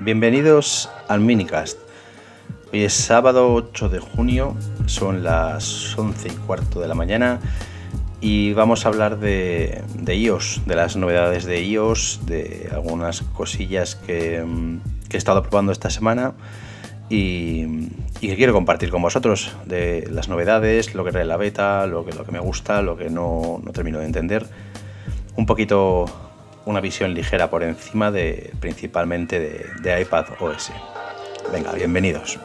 Bienvenidos al minicast. Hoy es sábado 8 de junio, son las 11 y cuarto de la mañana y vamos a hablar de, iOS, de las novedades de iOS, de algunas cosillas que, he estado probando esta semana y, que quiero compartir con vosotros, de las novedades, lo que trae la beta, lo que, lo que me gusta, lo que no, no termino de entender. Un poquito una visión ligera por encima de principalmente de, iPad OS. Venga, bienvenidos.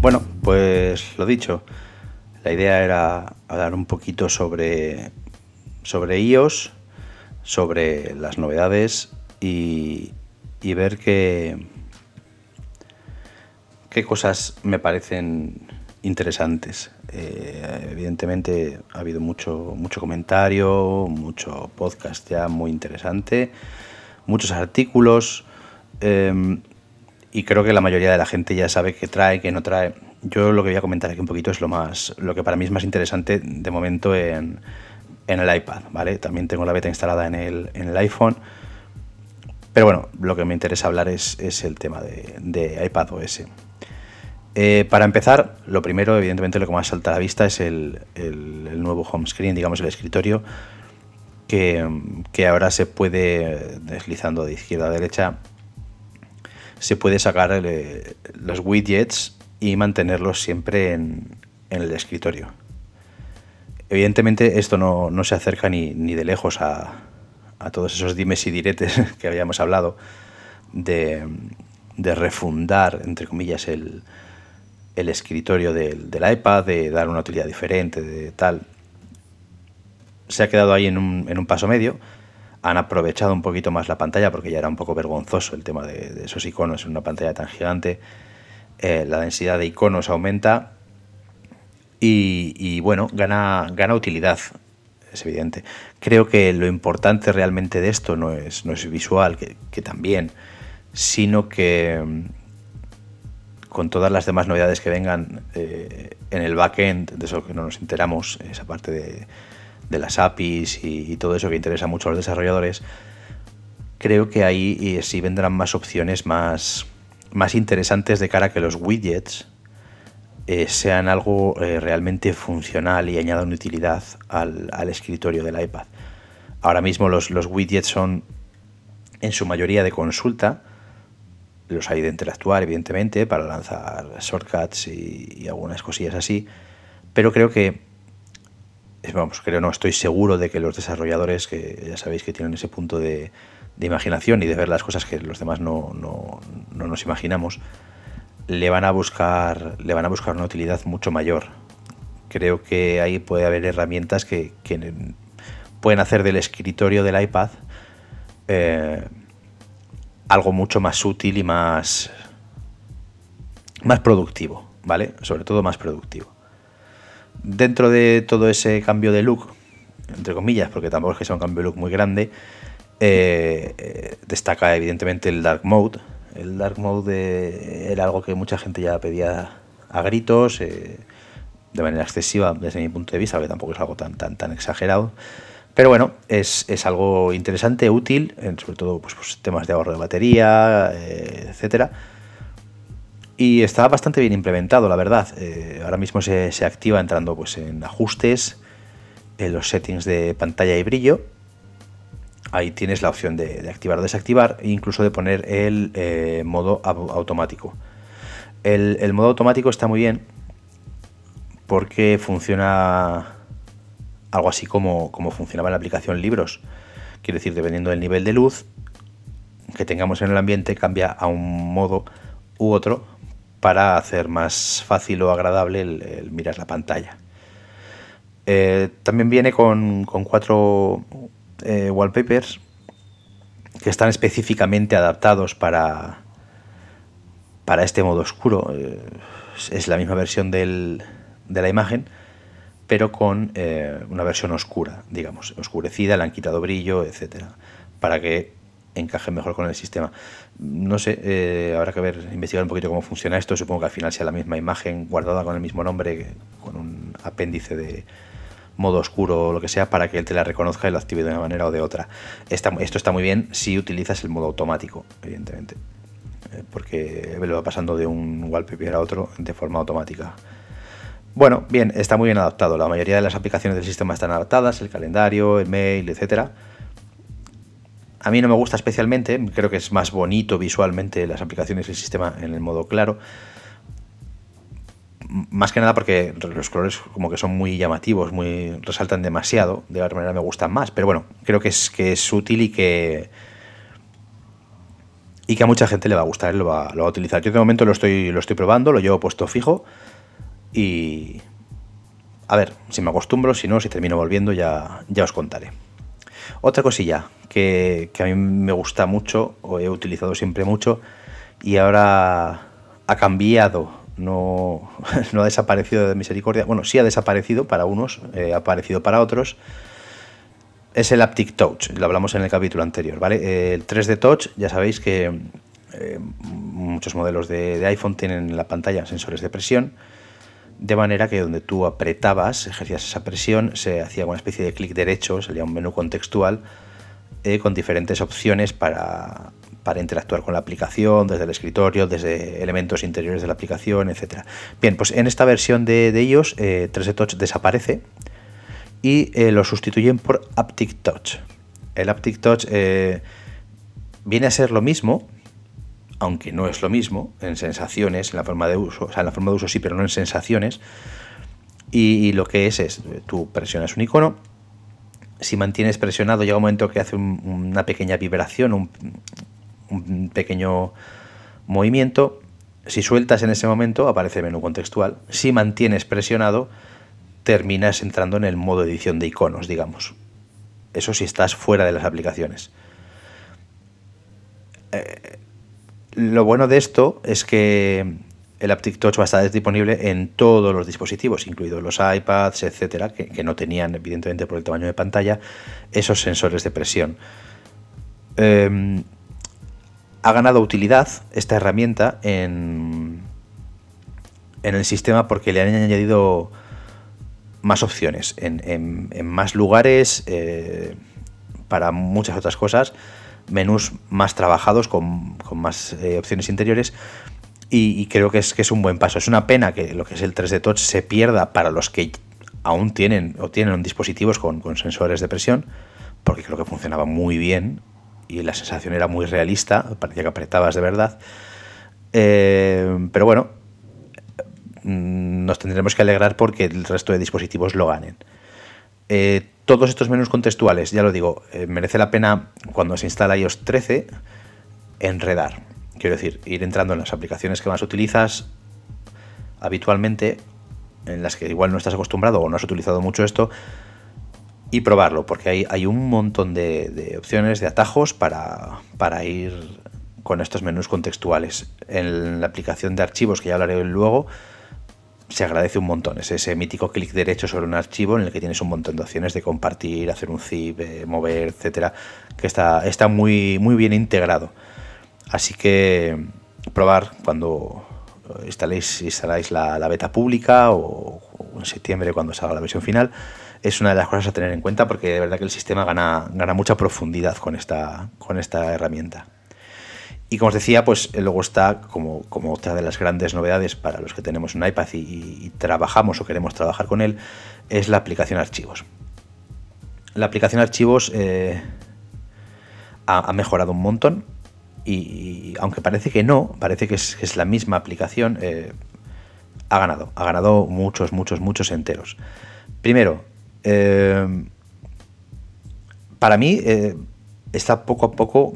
Bueno, pues lo dicho, la idea era hablar un poquito sobre, sobre iOS, sobre las novedades y, ver qué, qué cosas me parecen interesantes. Eh, evidentemente ha habido mucho, mucho comentario, mucho podcast ya muy interesante, muchos artículos em, y creo que la mayoría de la gente ya sabe qué trae, qué no trae. Yo lo que voy a comentar aquí un poquito es lo más, lo que para mí es más interesante de momento en, en el iPad, ¿vale? También tengo la beta instalada en el, en el iPhone. Pero bueno, lo que me interesa hablar es, el tema de, de iPad OS. Eh, para empezar, lo primero, evidentemente, lo que más salta a la vista es el, nuevo home screen, digamos el escritorio, que, ahora se puede, deslizando de izquierda a derecha, se puede sacar eh, los widgets y mantenerlos siempre en el escritorio. Evidentemente esto no, se acerca ni, de lejos a, todos esos dimes y diretes que habíamos hablado de, refundar, entre comillas, el, escritorio del, iPad, de dar una utilidad diferente, de tal. Se ha quedado ahí en un, paso medio. Han aprovechado un poquito más la pantalla porque ya era un poco vergonzoso el tema de, esos iconos en una pantalla tan gigante. Eh, la densidad de iconos aumenta y, bueno, gana, utilidad, es evidente. Creo que lo importante realmente de esto no es, no es visual, que, también, sino que mm, con todas las demás novedades que vengan eh, en el backend, de eso que no nos enteramos, esa parte de, las APIs y, todo eso que interesa mucho a los desarrolladores, creo que ahí sí vendrán más opciones más, más interesantes de cara a que los widgets eh, sean algo eh, realmente funcional y añadan utilidad al, escritorio del iPad. Ahora mismo los, widgets son en su mayoría de consulta, los hay de interactuar evidentemente para lanzar shortcuts y, algunas cosillas así, pero creo que, vamos, creo no, estoy seguro de que los desarrolladores, que ya sabéis que tienen ese punto de, imaginación y de ver las cosas que los demás no, no nos imaginamos, le van a buscar, le van a buscar una utilidad mucho mayor. Creo que ahí puede haber herramientas que, pueden hacer del escritorio del iPad eh, algo mucho más útil y más, más productivo, ¿vale? Sobre todo más productivo. Dentro de todo ese cambio de look, entre comillas, porque tampoco es que sea un cambio de look muy grande, eh, eh, destaca evidentemente el Dark Mode, el Dark Mode era algo que mucha gente ya pedía a gritos, eh, de manera excesiva desde mi punto de vista, que tampoco es algo tan, tan, tan exagerado. Pero bueno, es, algo interesante, útil, sobre todo pues, pues, temas de ahorro de batería, eh, etcétera. Y está bastante bien implementado, la verdad. Eh, ahora mismo se, se, activa entrando pues, en ajustes, en los settings de pantalla y brillo ahí tienes la opción de, activar o desactivar e incluso de poner el eh, modo automático. El, modo automático está muy bien porque funciona algo así como, como funcionaba en la aplicación Libros. Quiere decir, dependiendo del nivel de luz que tengamos en el ambiente, cambia a un modo u otro para hacer más fácil o agradable el, mirar la pantalla. Eh, también viene con, con cuatro eh, wallpapers que están específicamente adaptados para, para este modo oscuro. Eh, es la misma versión de la imagen, pero con eh, una versión oscura, digamos, oscurecida, le han quitado brillo, etcétera, para que encaje mejor con el sistema. No sé, habrá que ver, investigar un poquito cómo funciona esto. Supongo que al final sea la misma imagen guardada con el mismo nombre, con un apéndice de modo oscuro o lo que sea, para que él te la reconozca y lo active de una manera o de otra. esto está muy bien si utilizas el modo automático, evidentemente. Eh, porque lo va pasando de un wallpaper a otro de forma automática. Bueno, bien, está muy bien adaptado. La mayoría de las aplicaciones del sistema están adaptadas, el calendario, el mail, etcétera. A mí no me gusta especialmente, creo que es más bonito visualmente las aplicaciones del sistema en el modo claro. Más que nada porque los colores como que son muy llamativos, muy resaltan demasiado, de alguna manera me gustan más, pero bueno, creo que es, que es útil y que, y que a mucha gente le va a gustar, lo va, lo va a utilizar. Yo de momento lo estoy, lo estoy probando, lo llevo puesto fijo y a ver, si me acostumbro, si no, si termino volviendo ya, ya os contaré. Otra cosilla que, a mí me gusta mucho, o he utilizado siempre mucho, y ahora ha cambiado, no, ha desaparecido de misericordia, bueno, sí ha desaparecido para unos, eh, ha aparecido para otros, es el Aptic Touch, lo hablamos en el capítulo anterior, ¿vale? El 3D Touch, ya sabéis que eh, muchos modelos de, iPhone tienen en la pantalla sensores de presión, de manera que donde tú apretabas, ejercías esa presión, se hacía una especie de clic derecho, salía un menú contextual eh, con diferentes opciones para, interactuar con la aplicación, desde el escritorio, desde elementos interiores de la aplicación, etc. Bien, pues en esta versión de, de iOS, 3D eh, Touch desaparece y eh, lo sustituyen por Aptic Touch. El Aptic Touch viene a ser lo mismo, aunque no es lo mismo en sensaciones, en la forma de uso, o sea, en la forma de uso sí, pero no en sensaciones. Y, lo que es es, tú presionas un icono, si mantienes presionado llega un momento que hace una pequeña vibración, un, un, pequeño movimiento. Si sueltas en ese momento aparece el menú contextual. Si mantienes presionado terminas entrando en el modo edición de iconos, digamos. Eso si estás fuera de las aplicaciones. Eh, lo bueno de esto es que el Aptic Touch va a estar disponible en todos los dispositivos, incluidos los iPads, etcétera, que, no tenían, evidentemente, por el tamaño de pantalla, esos sensores de presión. Em, ha ganado utilidad esta herramienta en, en el sistema porque le han añadido más opciones en, más lugares eh, para muchas otras cosas menús más trabajados, con, más eh, opciones interiores. Y, creo que es, que es un buen paso. Es una pena que lo que es el 3D Touch se pierda para los que aún tienen o tienen dispositivos con, sensores de presión, porque creo que funcionaba muy bien y la sensación era muy realista, parecía que apretabas de verdad. Eh, pero bueno, mm, nos tendremos que alegrar porque el resto de dispositivos lo ganen. Eh, todos estos menús contextuales, ya lo digo, eh, merece la pena cuando se instala iOS 13 enredar. Quiero decir, ir entrando en las aplicaciones que más utilizas habitualmente, en las que igual no estás acostumbrado o no has utilizado mucho esto, y probarlo, porque hay, hay un montón de, opciones, de atajos para, para ir con estos menús contextuales. En la aplicación de archivos, que ya hablaré luego, se agradece un montón. Es ese mítico clic derecho sobre un archivo en el que tienes un montón de opciones de compartir, hacer un zip, eh, mover, etcétera, que está, está muy, muy bien integrado. Así que probar cuando instaléis, instaláis la, beta pública o, en septiembre cuando salga la versión final es una de las cosas a tener en cuenta porque de verdad que el sistema gana, gana mucha profundidad con esta, con esta herramienta. Y como os decía, pues eh, luego está como, como otra de las grandes novedades para los que tenemos un iPad y, trabajamos o queremos trabajar con él, es la aplicación archivos. La aplicación archivos eh, ha, mejorado un montón y, aunque parece que no, parece que es, la misma aplicación, eh, ha ganado, ha ganado muchos, muchos, muchos enteros. Primero, para mí está poco a poco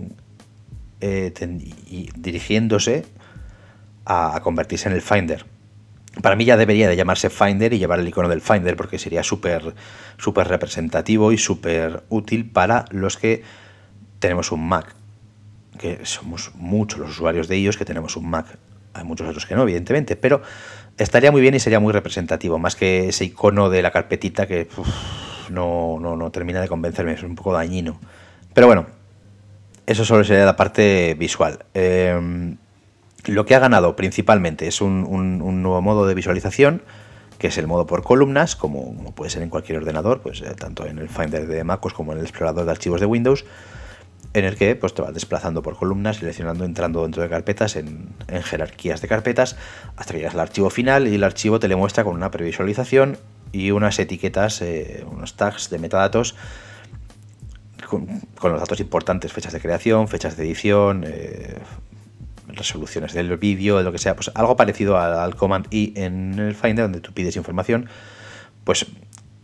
eh, dirigiéndose a, convertirse en el Finder. Para mí ya debería de llamarse Finder y llevar el icono del Finder porque sería súper súper representativo y súper útil para los que tenemos un Mac, que somos muchos los usuarios de ellos que tenemos un Mac. Hay muchos otros que no, evidentemente, pero estaría muy bien y sería muy representativo, más que ese icono de la carpetita que no, no, no termina de convencerme, es un poco dañino. Pero bueno, eso solo sería la parte visual. Em, lo que ha ganado principalmente es un, nuevo modo de visualización, que es el modo por columnas, como, puede ser en cualquier ordenador, pues eh, tanto en el Finder de MacOS como en el explorador de archivos de Windows, en el que pues, te vas desplazando por columnas, seleccionando, entrando dentro de carpetas, en, jerarquías de carpetas, hasta que llegas al archivo final y el archivo te le muestra con una previsualización y unas etiquetas, eh, unos tags de metadatos con, los datos importantes, fechas de creación, fechas de edición, eh, resoluciones del vídeo, de lo que sea, pues algo parecido al, Command I en el Finder, donde tú pides información, pues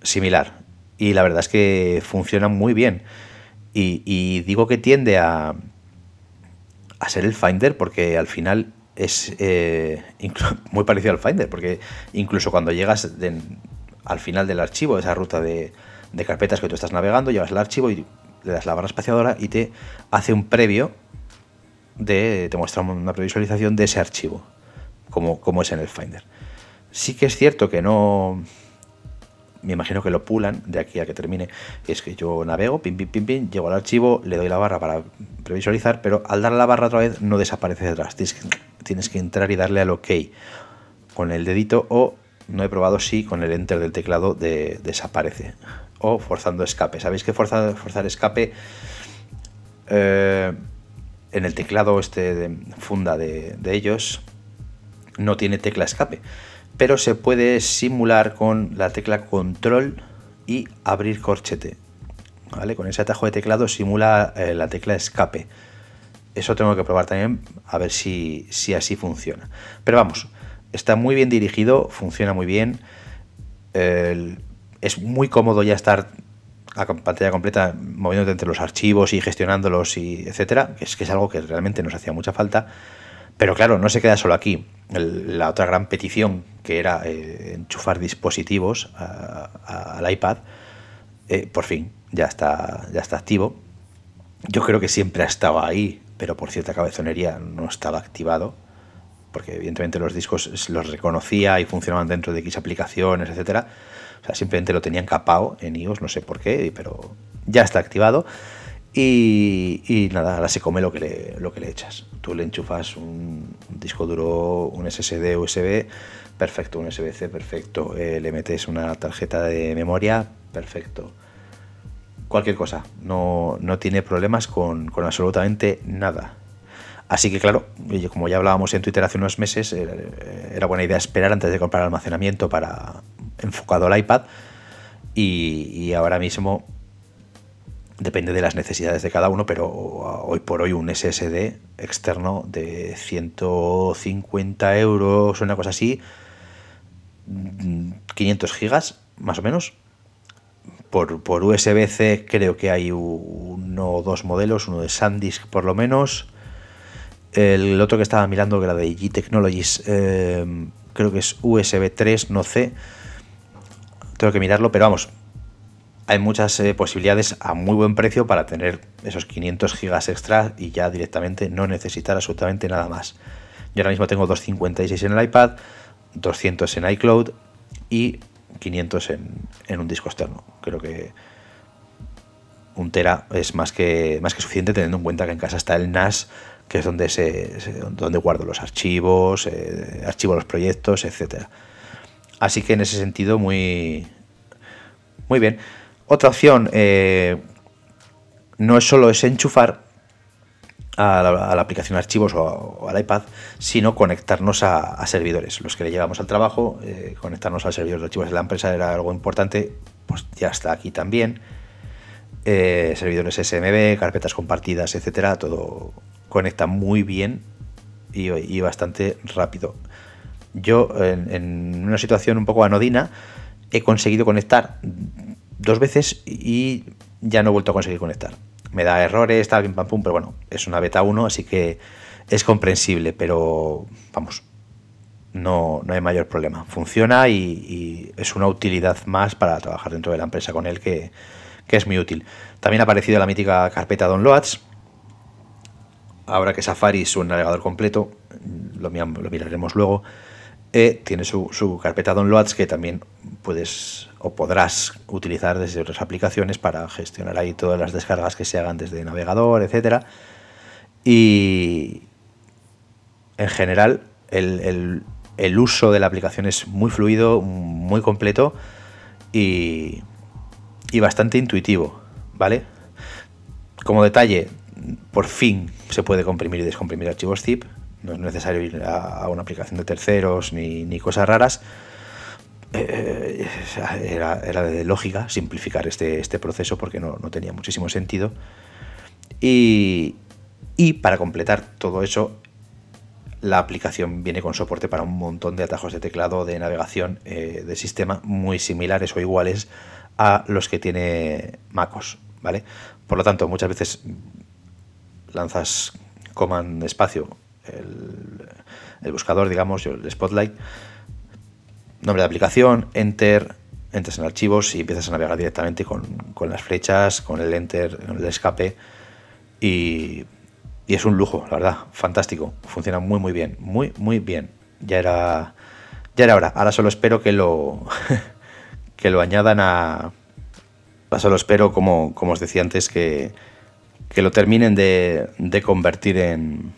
similar. Y la verdad es que funciona muy bien. Y, digo que tiende a, a ser el Finder porque al final es eh, muy parecido al Finder, porque incluso cuando llegas al final del archivo, esa ruta de, de, carpetas que tú estás navegando, llevas el archivo y le das la barra espaciadora y te hace un previo de, te muestra una previsualización de ese archivo, como, como es en el Finder. Sí que es cierto que no, me imagino que lo pulan de aquí a que termine. Es que yo navego, pim, pim, pim, pim, llego al archivo, le doy la barra para previsualizar, pero al dar la barra otra vez no desaparece detrás. Tienes que, entrar y darle al OK con el dedito o no he probado si con el enter del teclado de, desaparece o forzando escape. Sabéis que forzar, forzar escape eh, en el teclado este de funda de, ellos no tiene tecla escape, pero se puede simular con la tecla control y abrir corchete. ¿Vale? Con ese atajo de teclado simula eh, la tecla escape. Eso tengo que probar también a ver si, si así funciona. Pero vamos, está muy bien dirigido, funciona muy bien. es muy cómodo ya estar a pantalla completa moviéndote entre los archivos y gestionándolos y etcétera, es que es algo que realmente nos hacía mucha falta. Pero claro, no se queda solo aquí. la otra gran petición, que era eh, enchufar dispositivos al iPad, eh, por fin ya está, ya está activo. Yo creo que siempre ha estado ahí, pero por cierta cabezonería no estaba activado, porque evidentemente los discos los reconocía y funcionaban dentro de X aplicaciones, etcétera o sea, simplemente lo tenían capado en iOS, no sé por qué, pero ya está activado. Y, nada, ahora se come lo que, le, lo que le echas. Tú le enchufas un, disco duro, un SSD USB, perfecto, un USB-C, perfecto. Eh, le metes una tarjeta de memoria, perfecto. Cualquier cosa, no, tiene problemas con, absolutamente nada. Así que claro, como ya hablábamos en Twitter hace unos meses, era buena idea esperar antes de comprar almacenamiento para, enfocado al iPad y, ahora mismo depende de las necesidades de cada uno, pero hoy por hoy un SSD externo de 150 euros, una cosa así, 500 gigas más o menos. Por, por USB-C creo que hay uno o dos modelos, uno de SanDisk por lo menos. El otro que estaba mirando, que era de G Technologies, eh, creo que es USB 3, no C tengo que mirarlo, pero vamos, hay muchas eh, posibilidades a muy buen precio para tener esos 500 gigas extra y ya directamente no necesitar absolutamente nada más. Yo ahora mismo tengo 256 en el iPad, 200 en iCloud y 500 en, un disco externo. Creo que un tera es más que, más que suficiente teniendo en cuenta que en casa está el NAS, que es donde, se, donde guardo los archivos, eh, archivo los proyectos, etcétera. Así que en ese sentido, muy, muy bien. Otra opción eh, no es solo es enchufar a la, aplicación archivos o, al iPad, sino conectarnos a, servidores. Los que le llevamos al trabajo, eh, conectarnos al servidor de archivos de la empresa era algo importante, pues ya está aquí también. Eh, servidores SMB, carpetas compartidas, etcétera, todo conecta muy bien y bastante rápido yo en, una situación un poco anodina he conseguido conectar dos veces y ya no he vuelto a conseguir conectar. Me da errores, tal, pim pam pum, pero bueno, es una beta 1, así que es comprensible, pero vamos, no, no hay mayor problema. Funciona y, es una utilidad más para trabajar dentro de la empresa con él que, es muy útil. También ha aparecido la mítica carpeta Downloads. Ahora que Safari es un navegador completo, lo miraremos luego. E tiene su, carpeta downloads que también puedes o podrás utilizar desde otras aplicaciones para gestionar ahí todas las descargas que se hagan desde navegador, etcétera. Y en general el, el uso de la aplicación es muy fluido, muy completo y, y bastante intuitivo, ¿vale? Como detalle, por fin se puede comprimir y descomprimir archivos zip, no es necesario ir a, una aplicación de terceros ni, cosas raras. Eh, era, de lógica simplificar este, este proceso porque no, tenía muchísimo sentido. Y, y para completar todo eso, la aplicación viene con soporte para un montón de atajos de teclado de navegación eh, de sistema muy similares o iguales a los que tiene MacOS, ¿vale? Por lo tanto, muchas veces lanzas command espacio el, buscador, digamos, el Spotlight, nombre de aplicación, enter, entras en archivos y empiezas a navegar directamente con, con las flechas, con el enter, con el escape y y es un lujo, la verdad, fantástico. Funciona muy muy bien, muy muy bien. Ya era ya era hora. Ahora solo espero que lo que lo añadan a solo espero como, como os decía antes que, que lo terminen de, de, convertir en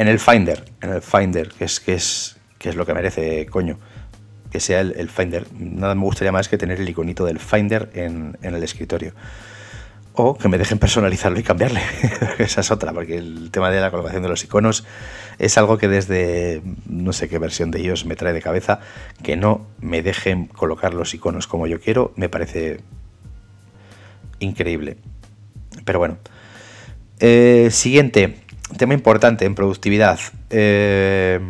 en el Finder, en el Finder, que es que es que es lo que merece, coño. Que sea el, Finder. Nada me gustaría más que tener el iconito del Finder en, en el escritorio o que me dejen personalizarlo y cambiarle. Esa es otra, porque el tema de la colocación de los iconos es algo que desde no sé qué versión de ellos me trae de cabeza, que no me dejen colocar los iconos como yo quiero, me parece increíble. Pero bueno. Eh, siguiente, tema importante en productividad. Eh,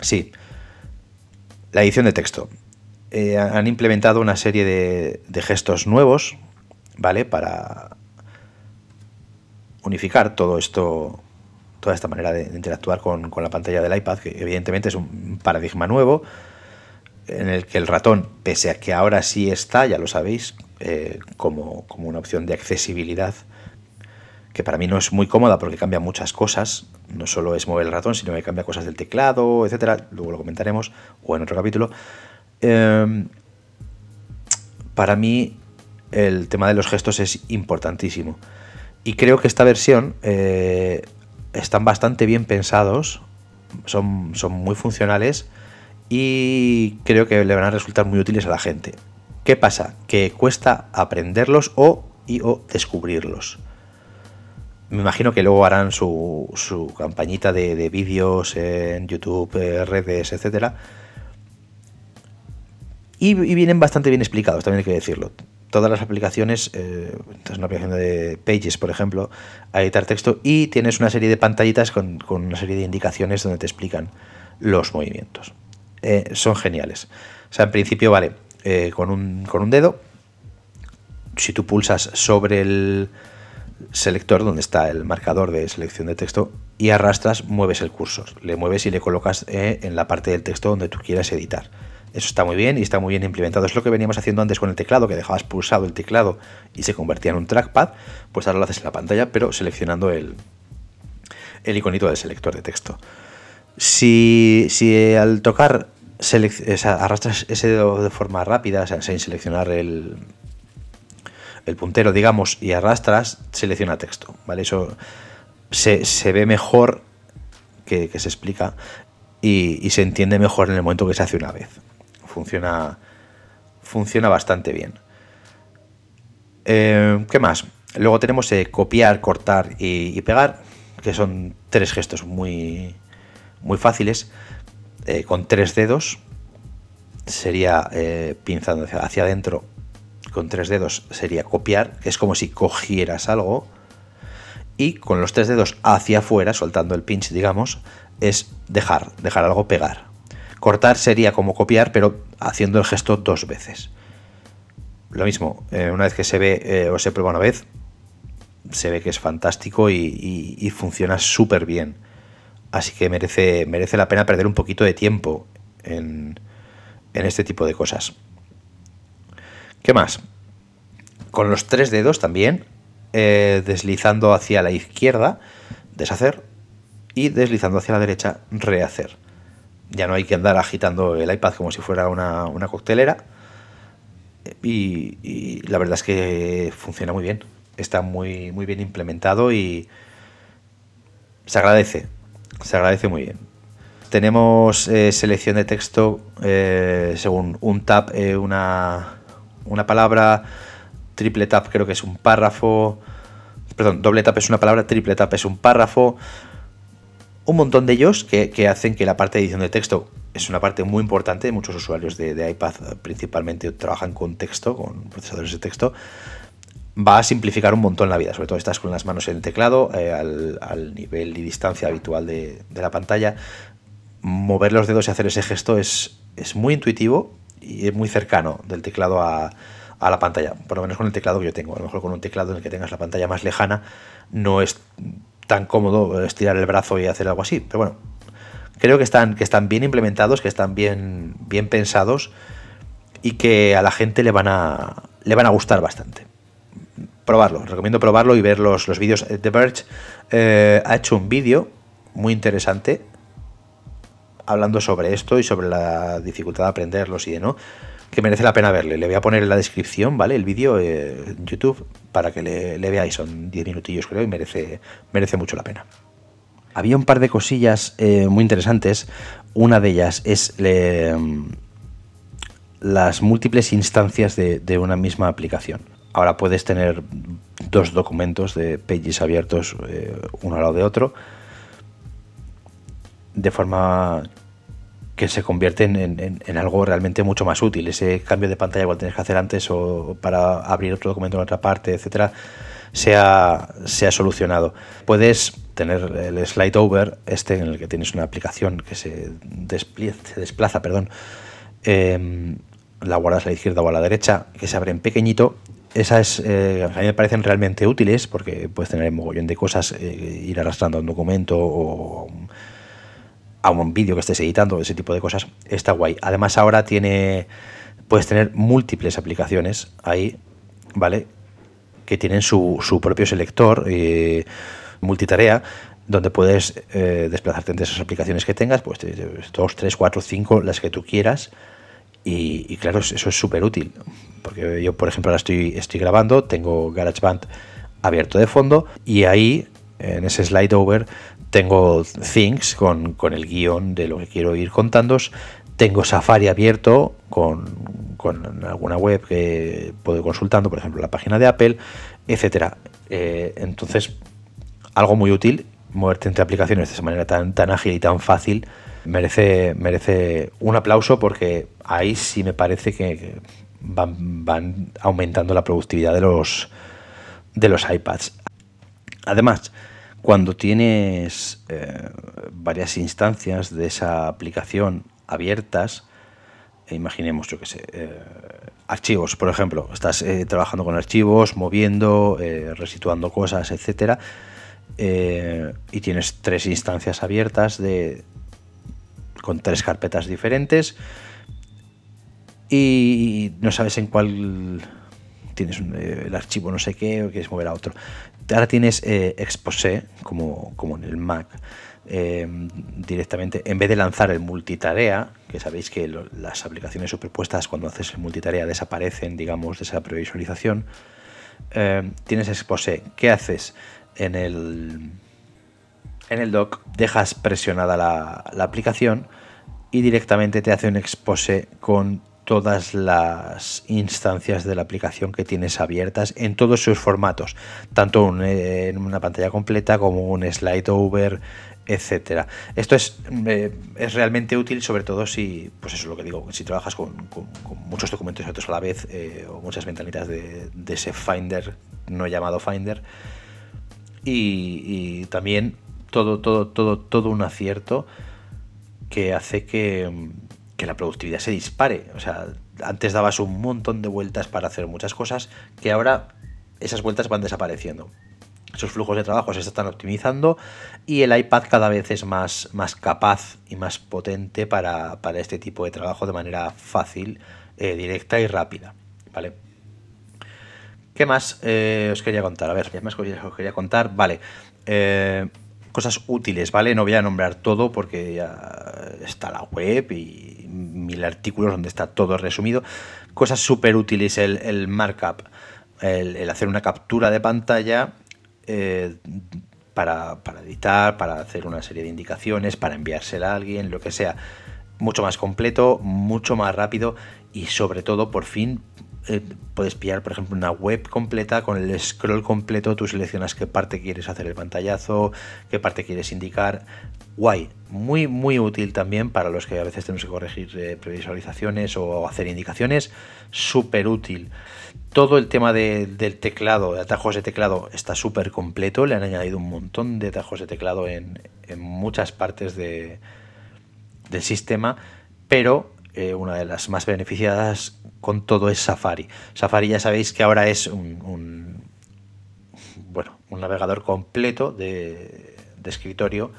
sí, la edición de texto. Eh, han implementado una serie de gestos nuevos ¿vale? Para unificar todo esto, toda esta manera de interactuar con, la pantalla del iPad, que evidentemente es un paradigma nuevo, en el que el ratón, pese a que ahora sí está, ya lo sabéis, eh, como, como, una opción de accesibilidad, que para mí no es muy cómoda porque cambia muchas cosas, no solo es mover el ratón, sino que cambia cosas del teclado, etcétera, luego lo comentaremos, o en otro capítulo. Eh, para mí el tema de los gestos es importantísimo. Y creo que esta versión eh, están bastante bien pensados, son, son muy funcionales y creo que le van a resultar muy útiles a la gente. ¿Qué pasa? Que cuesta aprenderlos o, o descubrirlos. Me imagino que luego harán su, su campañita de, vídeos en YouTube, eh, redes, etcétera. Y, vienen bastante bien explicados, también hay que decirlo todas las aplicaciones, eh, una aplicación de Pages, por ejemplo, a editar texto y tienes una serie de pantallitas con, una serie de indicaciones donde te explican los movimientos. Eh, son geniales. O sea, en principio, vale, eh, con, un, con un dedo, si tú pulsas sobre el selector donde está el marcador de selección de texto y arrastras, mueves el cursor. Le mueves y le colocas en la parte del texto donde tú quieras editar eso está muy bien y está muy bien implementado. Es lo que veníamos haciendo antes con el teclado, que dejabas pulsado el teclado y se convertía en un trackpad. Pues ahora lo haces en la pantalla, pero seleccionando el, el iconito del selector de texto. Si, si al tocar arrastras ese dedo de forma rápida, sin seleccionar el, el puntero, digamos, y arrastras, selecciona texto. ¿vale? Eso se, ve mejor que, se explica y, se entiende mejor en el momento que se hace una vez funciona, funciona bastante bien. Eh, ¿Qué más? Luego tenemos eh, copiar, cortar y, pegar, que son tres gestos muy, muy fáciles. Eh, con tres dedos sería pinzando hacia, adentro. Con tres dedos sería copiar, que es como si cogieras algo. Y con los tres dedos hacia afuera, soltando el pinch, digamos, es dejar, dejar algo pegar. Cortar sería como copiar, pero haciendo el gesto dos veces. Lo mismo, eh, una vez que se ve eh, o se prueba una vez, se ve que es fantástico y, funciona súper bien. Así que merece, merece la pena perder un poquito de tiempo en, este tipo de cosas. ¿Qué más? Con los tres dedos también, eh, deslizando hacia la izquierda, deshacer, y deslizando hacia la derecha, rehacer Ya no hay que andar agitando el iPad como si fuera una, coctelera. Y, la verdad es que funciona muy bien. Está muy, muy bien implementado y se agradece. Se agradece muy bien. Tenemos eh, selección de texto eh, según un tab, una, una palabra, triple tap creo que es un párrafo, perdón, doble tap es una palabra, triple tap es un párrafo, un montón de ellos que, hacen que la parte de edición de texto es una parte muy importante. Muchos usuarios de, iPad principalmente trabajan con texto, con procesadores de texto. Va a simplificar un montón la vida, sobre todo estás con las manos en el teclado, eh, al, nivel y distancia habitual de, la pantalla. Mover los dedos y hacer ese gesto es, es muy intuitivo y es muy cercano del teclado a, a la pantalla, por lo menos con el teclado que yo tengo. A lo mejor con un teclado en el que tengas la pantalla más lejana no es tan cómodo estirar el brazo y hacer algo así. Pero bueno, creo que están, que están bien implementados, que están bien, bien pensados y que a la gente le van a, le van a gustar bastante. Probarlo, recomiendo probarlo y ver los, los vídeos. The Verge eh, ha hecho un vídeo muy interesante hablando sobre esto y sobre la dificultad de aprenderlos y de no que merece la pena verle. Le voy a poner en la descripción, ¿vale? El vídeo eh, YouTube para que le, veáis. Son 10 minutillos, creo, y merece, merece mucho la pena. Había un par de cosillas eh, muy interesantes. Una de ellas es las múltiples instancias de, una misma aplicación. Ahora puedes tener dos documentos de pages abiertos eh, uno al lado de otro de forma que se convierten en, algo realmente mucho más útil. Ese cambio de pantalla igual tienes que hacer antes o para abrir otro documento en otra parte, etcétera, se ha, solucionado. Puedes tener el slide over, este en el que tienes una aplicación que se, se desplaza, perdón, em, la guardas a la izquierda o a la derecha, que se abre en pequeñito. Esas eh, a mí me parecen realmente útiles porque puedes tener un mogollón de cosas, eh, ir arrastrando un documento o a un vídeo que estés editando, ese tipo de cosas, está guay. Además ahora tiene, puedes tener múltiples aplicaciones ahí, ¿vale? Que tienen su, propio selector, eh, multitarea, donde puedes eh, desplazarte entre esas aplicaciones que tengas, pues dos, tres, cuatro, cinco, las que tú quieras. Y, claro, eso es súper útil. Porque yo, por ejemplo, ahora estoy, estoy grabando, tengo GarageBand abierto de fondo y ahí, en ese slide over, tengo Things con, el guion de lo que quiero ir contando. Tengo Safari abierto con, alguna web que puedo ir consultando, por ejemplo, la página de Apple, etcétera. Eh, entonces, algo muy útil, moverte entre aplicaciones de esa manera tan, tan ágil y tan fácil, merece, merece un aplauso porque ahí sí me parece que van, van aumentando la productividad de los, de los iPads. Además, cuando tienes eh, varias instancias de esa aplicación abiertas, e imaginemos, yo que sé, eh, archivos, por ejemplo, estás eh, trabajando con archivos, moviendo, resituando cosas, etcétera, y tienes tres instancias abiertas de, con tres carpetas diferentes y no sabes en cuál tienes el archivo no sé qué o quieres mover a otro. Ahora tienes eh, Exposé, como, como en el Mac, eh, directamente, en vez de lanzar el multitarea, que sabéis que las aplicaciones superpuestas cuando haces el multitarea desaparecen, digamos, de esa previsualización, eh, tienes Exposé. ¿Qué haces? En el, en el dock dejas presionada la aplicación y directamente te hace un expose con todas las instancias de la aplicación que tienes abiertas en todos sus formatos, tanto en una pantalla completa como un slide over, etcétera. Esto es, eh, es realmente útil, sobre todo si, pues eso es lo que digo, si trabajas con, muchos documentos a la vez eh, o muchas ventanitas de, ese Finder no llamado Finder. Y, también todo, todo, todo, todo un acierto que hace que que la productividad se dispare. O sea, antes dabas un montón de vueltas para hacer muchas cosas que ahora esas vueltas van desapareciendo. Esos flujos de trabajo se están optimizando y el iPad cada vez es más, más capaz y más potente para, este tipo de trabajo de manera fácil, eh, directa y rápida. ¿Vale? ¿Qué más eh, os quería contar? A ver, ¿qué más os quería contar? Vale. Eh, cosas útiles, ¿vale? No voy a nombrar todo porque ya está la web y mil artículos donde está todo resumido. Cosas súper útiles, el, markup, el, hacer una captura de pantalla eh, para, para, editar, para hacer una serie de indicaciones, para enviársela a alguien, lo que sea. Mucho más completo, mucho más rápido y sobre todo, por fin, eh, puedes pillar, por ejemplo, una web completa con el scroll completo. Tú seleccionas qué parte quieres hacer el pantallazo, qué parte quieres indicar. Guay, muy, muy útil también para los que a veces tenemos que corregir eh, previsualizaciones o hacer indicaciones. Súper útil. Todo el tema del teclado, de atajos de teclado, está súper completo. Le han añadido un montón de atajos de teclado en, muchas partes del sistema, pero eh, una de las más beneficiadas con todo es Safari. Safari ya sabéis que ahora es un, bueno, un navegador completo de, escritorio.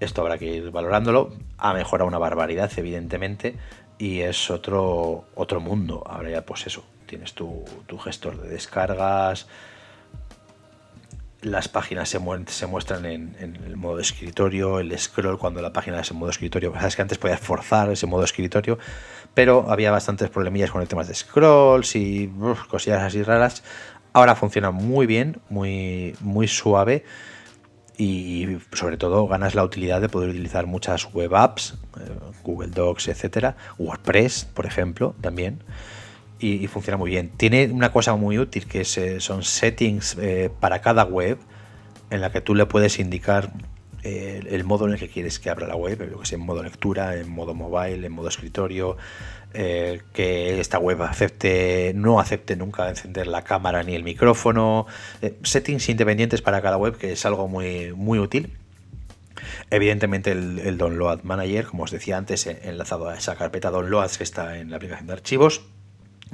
Esto habrá que ir valorándolo. Ha mejorado una barbaridad, evidentemente, y es otro, otro mundo. Ahora ya, pues eso, tienes tu, tu gestor de descargas, las páginas se, muestran en, el modo escritorio, el scroll cuando la página es en modo escritorio. Sabes que antes podías forzar ese modo escritorio, pero había bastantes problemillas con el tema de scrolls y cosillas así raras. Ahora funciona muy bien, muy, muy suave y sobre todo ganas la utilidad de poder utilizar muchas web apps, eh, Google Docs, etcétera, WordPress, por ejemplo, también y, funciona muy bien. Tiene una cosa muy útil que eh, son settings eh, para cada web en la que tú le puedes indicar eh, el modo en el que quieres que abra la web, que sea en modo lectura, en modo mobile, en modo escritorio, que esta web acepte, no acepte nunca encender la cámara ni el micrófono, settings independientes para cada web, que es algo muy, muy útil. Evidentemente el, el, Download Manager, como os decía antes, enlazado a esa carpeta Downloads que está en la aplicación de archivos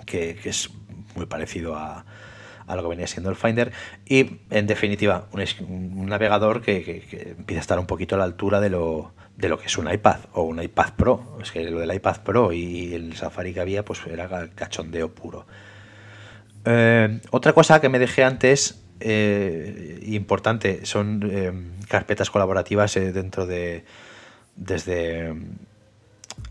que, es muy parecido a, lo que venía siendo el Finder. Y en definitiva, un, navegador que, empieza a estar un poquito a la altura de lo, de lo que es un iPad o un iPad Pro. Es que lo del iPad Pro y el Safari que había, pues era cachondeo puro. Eh, otra cosa que me dejé antes, eh, importante, son eh, carpetas colaborativas dentro de. desde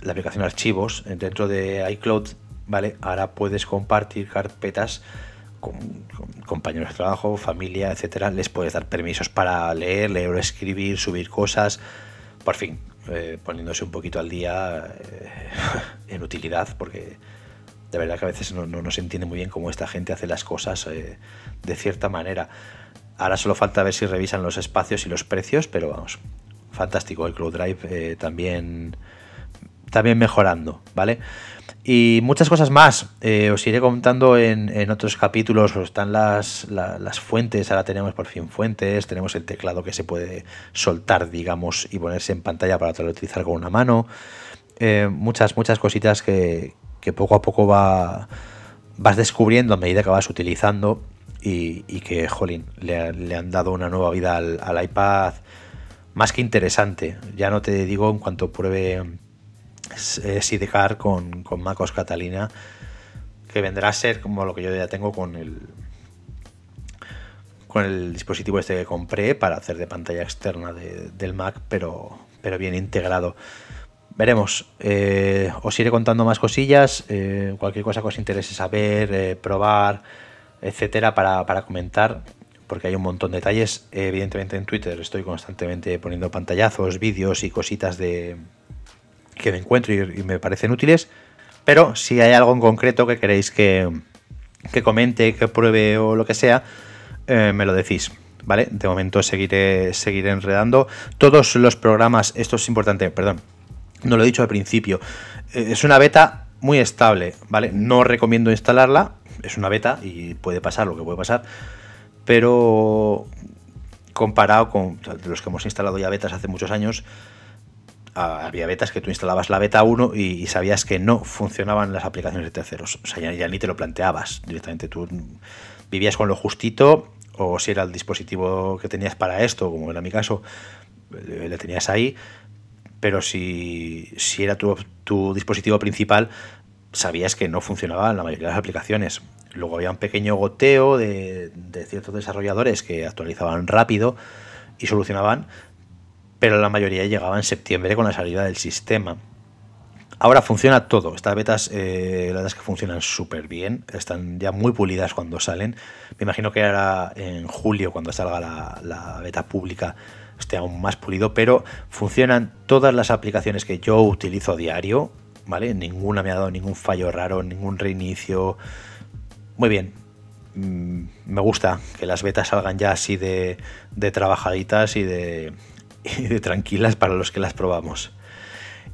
la aplicación archivos, dentro de iCloud ¿vale? Ahora puedes compartir carpetas con, compañeros de trabajo, familia, etcétera. Les puedes dar permisos para leer, leer o escribir, subir cosas. Por fin, eh, poniéndose un poquito al día eh, en utilidad, porque de verdad que a veces no, no, se entiende muy bien cómo esta gente hace las cosas eh, de cierta manera. Ahora solo falta ver si revisan los espacios y los precios, pero vamos, fantástico el Cloud Drive también, también mejorando, ¿vale? Y muchas cosas más. Eh, os iré contando en, otros capítulos. Están las, las, fuentes. Ahora tenemos por fin fuentes. Tenemos el teclado que se puede soltar, digamos, y ponerse en pantalla para poder utilizar con una mano. Eh, muchas, muchas cositas que, poco a poco va, vas descubriendo a medida que vas utilizando. Y, que, jolín, le, han dado una nueva vida al iPad más que interesante. Ya no te digo en cuanto pruebe Sidecar con, con MacOS Catalina, que vendrá a ser como lo que yo ya tengo con el con el dispositivo este que compré para hacer de pantalla externa del Mac, pero, pero bien integrado. Veremos, eh, os iré contando más cosillas, eh, cualquier cosa que os interese saber, eh, probar, etcétera, para, para, comentar, porque hay un montón de detalles. evidentemente en Twitter estoy constantemente poniendo pantallazos, vídeos y cositas de, que me encuentro y, me parecen útiles, pero si hay algo en concreto que queréis que, comente, que pruebe o lo que sea, eh, me lo decís. ¿Vale? De momento seguiré, seguiré enredando. Todos los programas, esto es importante, perdón, no lo he dicho al principio. Eh, es una beta muy estable, ¿vale? No recomiendo instalarla, es una beta y puede pasar lo que puede pasar, pero comparado con los que hemos instalado ya betas hace muchos años, había betas que tú instalabas la beta 1 y, sabías que no funcionaban las aplicaciones de terceros. O sea, ya, ni te lo planteabas directamente. Tú vivías con lo justito, o si era el dispositivo que tenías para esto, como era mi caso, le, tenías ahí. Pero si, si era tu, tu, dispositivo principal, sabías que no funcionaban la mayoría de las aplicaciones. Luego había un pequeño goteo de ciertos desarrolladores que actualizaban rápido y solucionaban, pero la mayoría llegaba en septiembre con la salida del sistema. Ahora funciona todo. Estas betas, eh, la verdad es que funcionan súper bien. Están ya muy pulidas cuando salen. Me imagino que ahora en julio, cuando salga la, beta pública, esté aún más pulido. Pero funcionan todas las aplicaciones que yo utilizo a diario. ¿Vale? Ninguna me ha dado ningún fallo raro, ningún reinicio. Muy bien. Mm, me gusta que las betas salgan ya así de, de trabajaditas y de, y de tranquilas para los que las probamos.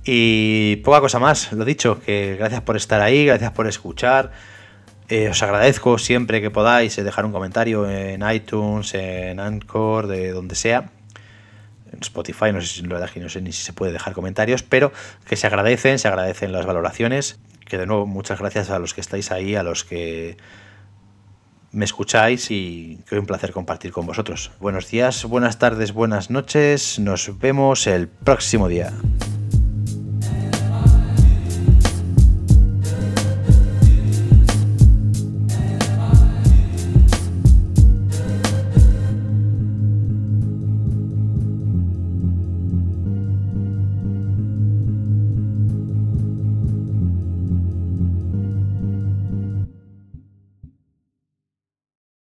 Y poca cosa más, lo dicho, que gracias por estar ahí, gracias por escuchar. Eh, os agradezco siempre que podáis dejar un comentario en iTunes, en Anchor, de donde sea. En Spotify, no sé, si, la no sé ni si se puede dejar comentarios, pero que se agradecen, se agradecen las valoraciones. Que de nuevo, muchas gracias a los que estáis ahí, a los que me escucháis y que un placer compartir con vosotros. Buenos días, buenas tardes, buenas noches. Nos vemos el próximo día.